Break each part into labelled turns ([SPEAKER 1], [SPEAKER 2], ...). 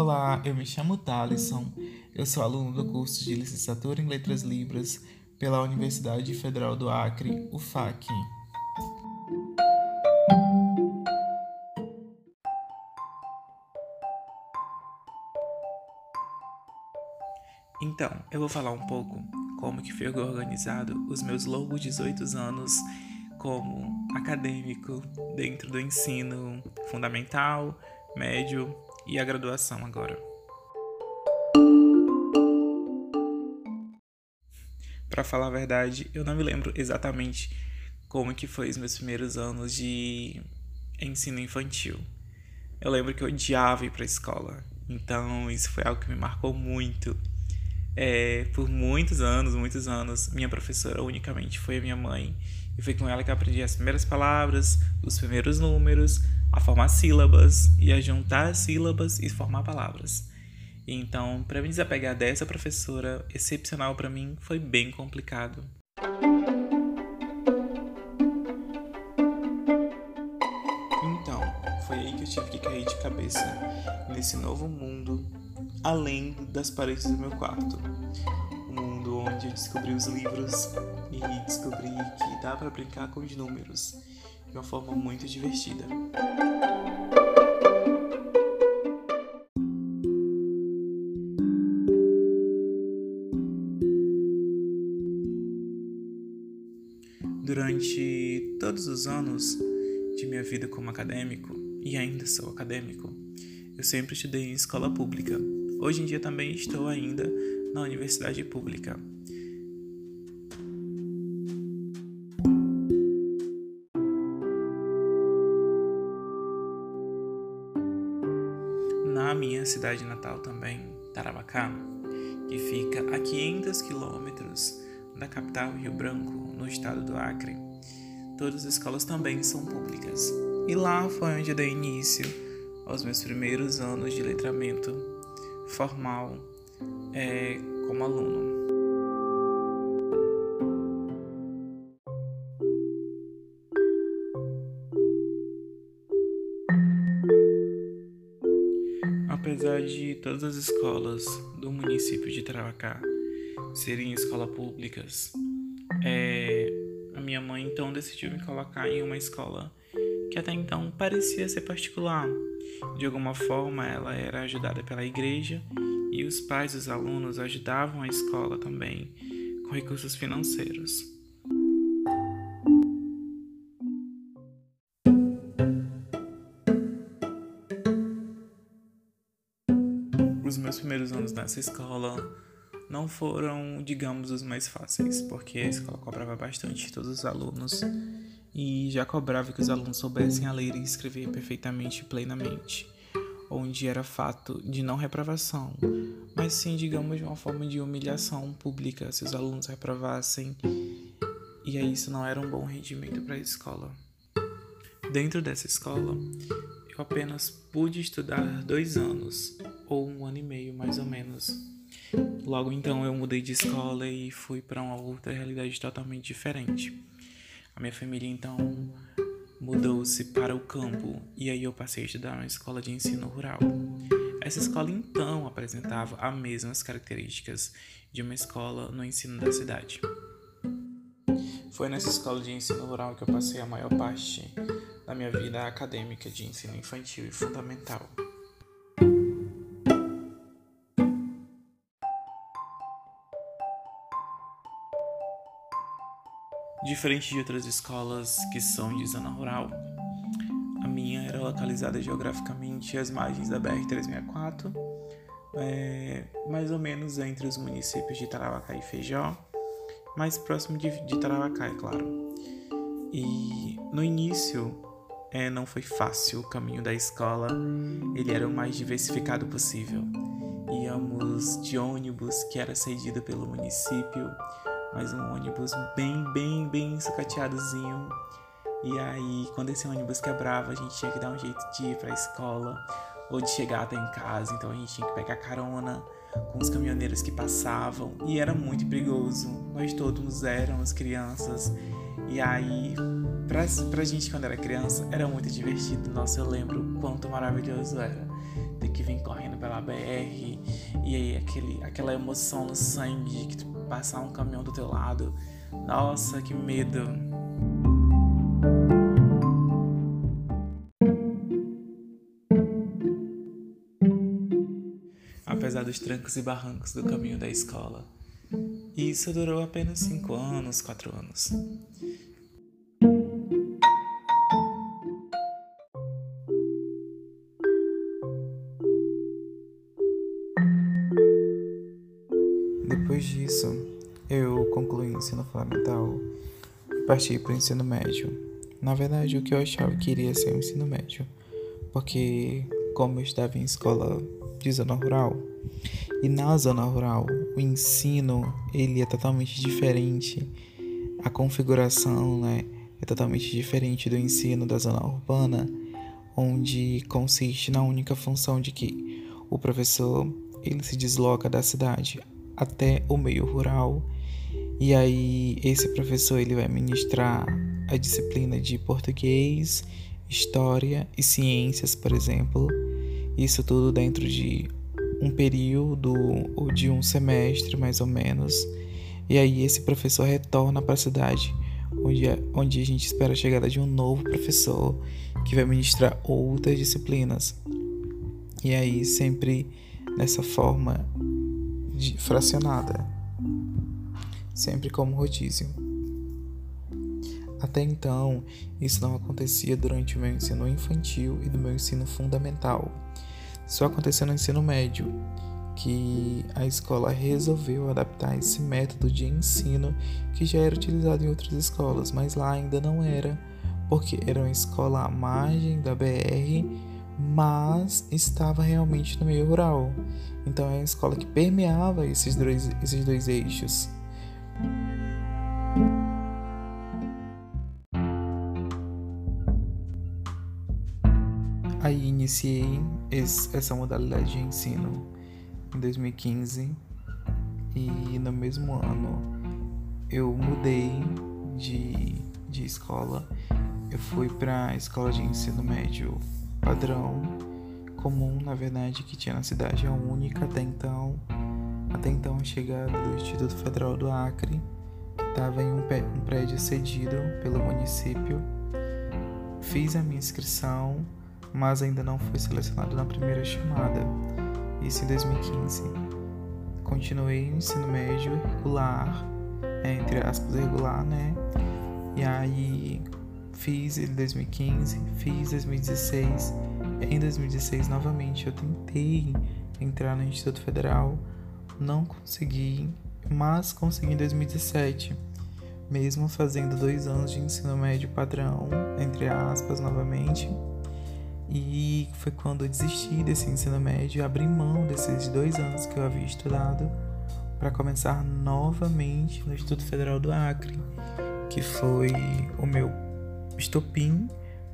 [SPEAKER 1] Olá, eu me chamo Thalisson, eu sou aluno do curso de Licenciatura em Letras Libras pela Universidade Federal do Acre, UFAC. Então, eu vou falar um pouco como que foi organizado os meus longos 18 anos como acadêmico dentro do ensino fundamental, médio e a graduação agora. Para falar a verdade, eu não me lembro exatamente como que foi os meus primeiros anos de ensino infantil. Eu lembro que eu odiava ir para a escola, então isso foi algo que me marcou muito. É, por muitos anos, muitos anos, minha professora unicamente foi a minha mãe. E foi com ela que eu aprendi as primeiras palavras, os primeiros números, a formar sílabas e a juntar sílabas e formar palavras. Então, para me desapegar dessa professora excepcional para mim, foi bem complicado. Então, foi aí que eu tive que cair de cabeça nesse novo mundo além das paredes do meu quarto. Um mundo onde eu descobri os livros e descobri que dá para brincar com os números de uma forma muito divertida. Durante todos os anos de minha vida como acadêmico, e ainda sou acadêmico, eu sempre estudei em escola pública. Hoje em dia também estou ainda na universidade pública. Na minha cidade natal também, Tarabacá, que fica a 500 quilômetros da capital Rio Branco, no estado do Acre, todas as escolas também são públicas. E lá foi onde eu dei início aos meus primeiros anos de letramento formal é, como aluno. Apesar de todas as escolas do município de Tarauacá serem escolas públicas, é, a minha mãe então decidiu me colocar em uma escola que até então parecia ser particular. De alguma forma, ela era ajudada pela igreja e os pais dos alunos ajudavam a escola também com recursos financeiros. Os meus primeiros anos nessa escola não foram, digamos, os mais fáceis, porque a escola cobrava bastante todos os alunos e já cobrava que os alunos soubessem a ler e escrever perfeitamente e plenamente, onde era fato de não reprovação, mas sim, digamos, de uma forma de humilhação pública se os alunos reprovassem, e aí isso não era um bom rendimento para a escola. Dentro dessa escola, eu apenas pude estudar dois anos, ou um ano e meio mais ou menos. Logo então eu mudei de escola e fui para uma outra realidade totalmente diferente. A minha família então mudou-se para o campo e aí eu passei a estudar uma escola de ensino rural. Essa escola então apresentava as mesmas características de uma escola no ensino da cidade. Foi nessa escola de ensino rural que eu passei a maior parte da minha vida acadêmica de ensino infantil e fundamental. Diferente de outras escolas que são de zona rural, a minha era localizada geograficamente às margens da BR-364, é, mais ou menos entre os municípios de Tarauacá e Feijó, mais próximo de, de Tarauacá, é claro. E no início é, não foi fácil o caminho da escola, ele era o mais diversificado possível. Íamos de ônibus que era cedido pelo município mas um ônibus bem, bem, bem sucateadozinho. E aí, quando esse ônibus quebrava, a gente tinha que dar um jeito de ir pra escola ou de chegar até em casa. Então a gente tinha que pegar carona com os caminhoneiros que passavam e era muito perigoso. Nós todos éramos crianças. E aí, pra, pra gente quando era criança, era muito divertido. Nossa, eu lembro quanto maravilhoso era ter que vem correndo pela BR e aí aquele, aquela emoção no sangue que tu passar um caminhão do teu lado. Nossa, que medo! Apesar dos trancos e barrancos do caminho da escola. E isso durou apenas cinco anos, quatro anos. E parti para o ensino médio. Na verdade, o que eu achava que iria ser o ensino médio, porque como eu estava em escola de zona rural, e na zona rural o ensino ele é totalmente diferente, a configuração né, é totalmente diferente do ensino da zona urbana, onde consiste na única função de que o professor ele se desloca da cidade até o meio rural. E aí esse professor ele vai ministrar a disciplina de português, história e ciências, por exemplo. Isso tudo dentro de um período ou de um semestre mais ou menos. E aí esse professor retorna para a cidade onde, é, onde a gente espera a chegada de um novo professor que vai ministrar outras disciplinas. E aí sempre nessa forma de, fracionada, sempre como rodízio. Até então, isso não acontecia durante o meu ensino infantil e do meu ensino fundamental. Só aconteceu no ensino médio, que a escola resolveu adaptar esse método de ensino que já era utilizado em outras escolas, mas lá ainda não era, porque era uma escola à margem da BR mas estava realmente no meio rural. Então é uma escola que permeava esses dois, esses dois eixos. Aí iniciei essa modalidade de ensino em 2015 e no mesmo ano eu mudei de, de escola. Eu fui para a escola de ensino médio padrão comum, na verdade, que tinha na cidade, é única até então, até então chegada do Instituto Federal do Acre, que estava em um, prédio cedido pelo município. Fiz a minha inscrição, mas ainda não fui selecionado na primeira chamada, isso em 2015. Continuei o ensino médio regular, entre aspas, regular, né? E aí Fiz em 2015, fiz em 2016. Em 2016, novamente, eu tentei entrar no Instituto Federal, não consegui, mas consegui em 2017, mesmo fazendo dois anos de ensino médio padrão, entre aspas, novamente. E foi quando eu desisti desse ensino médio abri mão desses dois anos que eu havia estudado para começar novamente no Instituto Federal do Acre, que foi o meu estopim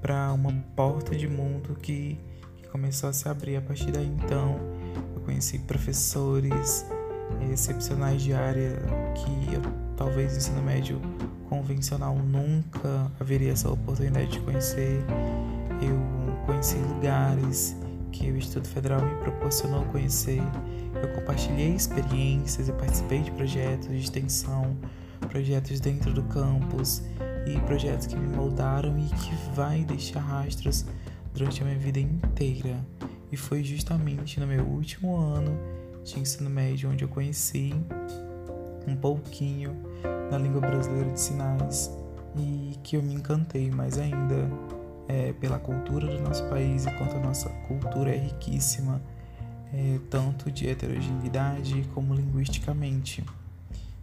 [SPEAKER 1] para uma porta de mundo que, que, começou a se abrir a partir daí. Então, eu conheci professores excepcionais de área que eu, talvez no ensino médio convencional nunca haveria essa oportunidade de conhecer. Eu conheci lugares que o Instituto Federal me proporcionou conhecer. Eu compartilhei experiências, eu participei de projetos de extensão, projetos dentro do campus e projetos que me moldaram e que vai deixar rastros durante a minha vida inteira. E foi justamente no meu último ano de ensino médio onde eu conheci um pouquinho da língua brasileira de sinais e que eu me encantei mais ainda é, pela cultura do nosso país e quanto a nossa cultura é riquíssima, é, tanto de heterogeneidade como linguisticamente.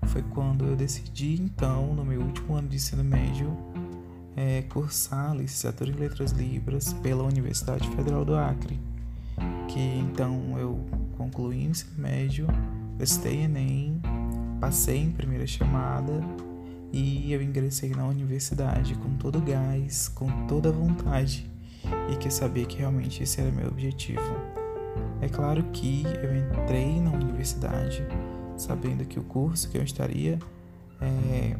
[SPEAKER 1] Foi quando eu decidi, então, no meu último ano de ensino médio, é, cursar a licenciatura em Letras Libras pela Universidade Federal do Acre, que então eu concluí o ensino médio, prestei Enem, passei em primeira chamada e eu ingressei na universidade com todo o gás, com toda a vontade e que sabia que realmente esse era meu objetivo. É claro que eu entrei na universidade sabendo que o curso que eu estaria é,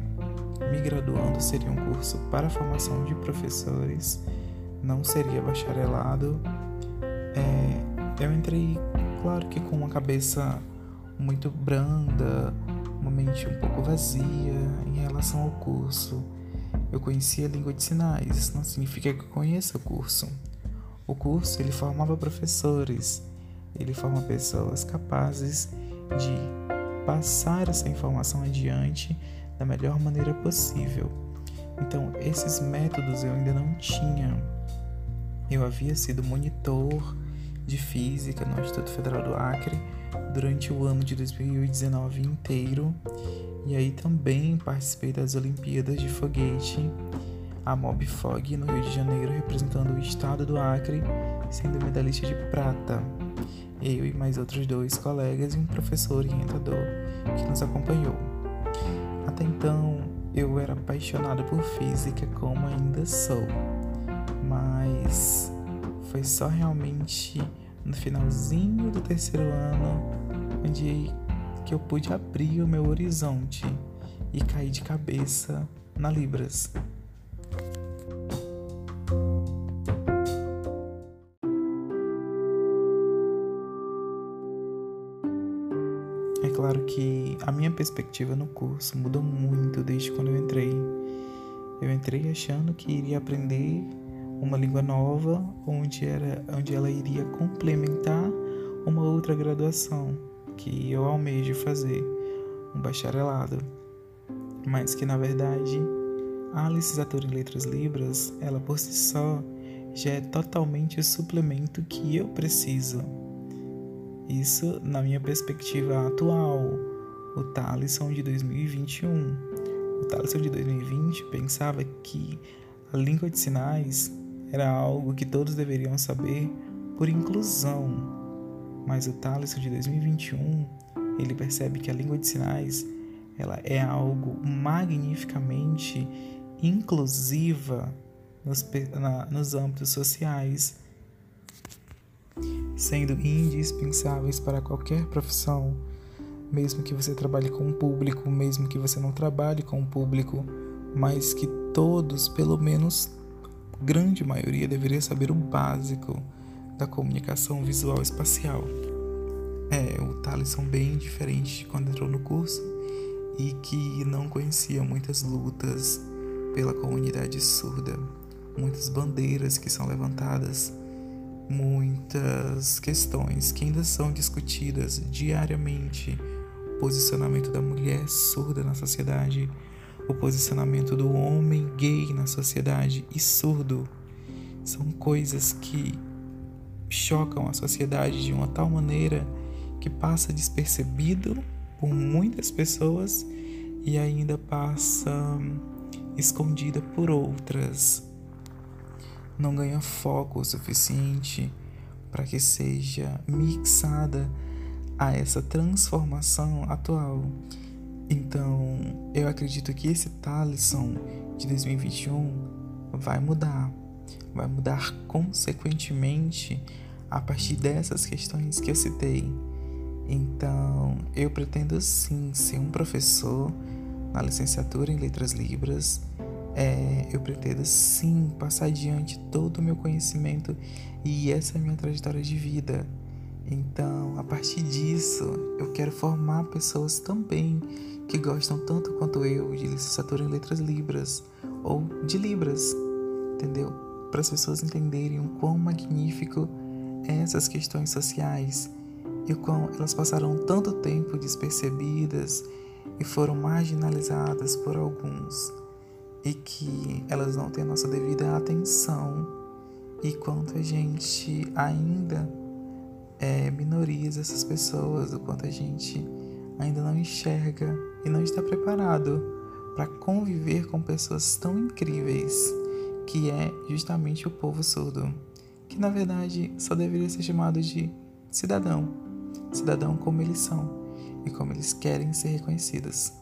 [SPEAKER 1] me graduando seria um curso para formação de professores, não seria bacharelado. É, eu entrei, claro que com uma cabeça muito branda, uma mente um pouco vazia em relação ao curso. Eu conhecia a língua de sinais, não significa que eu conheça o curso. O curso ele formava professores, ele forma pessoas capazes de passar essa informação adiante da melhor maneira possível. Então, esses métodos eu ainda não tinha. Eu havia sido monitor de física no Instituto Federal do Acre durante o ano de 2019 inteiro e aí também participei das Olimpíadas de Foguete, a Mob Fog no Rio de Janeiro, representando o estado do Acre, sendo medalhista de prata. Eu e mais outros dois colegas e um professor orientador que nos acompanhou. Até então, eu era apaixonado por física, como ainda sou, mas foi só realmente no finalzinho do terceiro ano onde que eu pude abrir o meu horizonte e cair de cabeça na Libras. É claro que a minha perspectiva no curso mudou muito desde quando eu entrei. Eu entrei achando que iria aprender uma língua nova, onde, era, onde ela iria complementar uma outra graduação que eu almejo fazer, um bacharelado. Mas que na verdade a licenciatura em Letras Libras, ela por si só já é totalmente o suplemento que eu preciso. Isso na minha perspectiva atual, o Talisson de 2021. O Talisson de 2020 pensava que a língua de sinais era algo que todos deveriam saber por inclusão. Mas o Talisson de 2021, ele percebe que a língua de sinais ela é algo magnificamente inclusiva nos, na, nos âmbitos sociais, sendo indispensáveis para qualquer profissão, mesmo que você trabalhe com o público, mesmo que você não trabalhe com o público, mas que todos, pelo menos grande maioria deveria saber o básico da comunicação visual espacial. É, o Thaleson bem diferente quando entrou no curso e que não conhecia muitas lutas pela comunidade surda, muitas bandeiras que são levantadas, muitas questões que ainda são discutidas diariamente, posicionamento da mulher surda na sociedade, o posicionamento do homem gay na sociedade e surdo são coisas que chocam a sociedade de uma tal maneira que passa despercebido por muitas pessoas e ainda passa escondida por outras. Não ganha foco o suficiente para que seja mixada a essa transformação atual então, eu acredito que esse Talisson de 2021 vai mudar. Vai mudar consequentemente a partir dessas questões que eu citei. Então, eu pretendo sim ser um professor na licenciatura em Letras Libras. É, eu pretendo sim passar adiante todo o meu conhecimento e essa é a minha trajetória de vida. Então, a partir disso, eu quero formar pessoas também que gostam tanto quanto eu de licenciatura em letras libras ou de libras, entendeu? Para as pessoas entenderem o quão magnífico é essas questões sociais e o quão elas passaram tanto tempo despercebidas e foram marginalizadas por alguns e que elas não têm a nossa devida atenção e quanto a gente ainda é, minoriza essas pessoas, o quanto a gente ainda não enxerga e não está preparado para conviver com pessoas tão incríveis que é justamente o povo surdo, que na verdade só deveria ser chamado de cidadão, cidadão como eles são e como eles querem ser reconhecidos.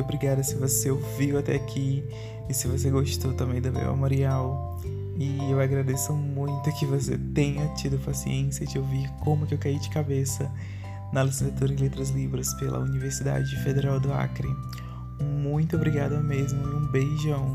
[SPEAKER 1] Muito obrigada se você ouviu até aqui e se você gostou também do meu memorial. E eu agradeço muito que você tenha tido paciência de ouvir como que eu caí de cabeça na licenciatura em Letras Libras pela Universidade Federal do Acre. Muito obrigada mesmo e um beijão.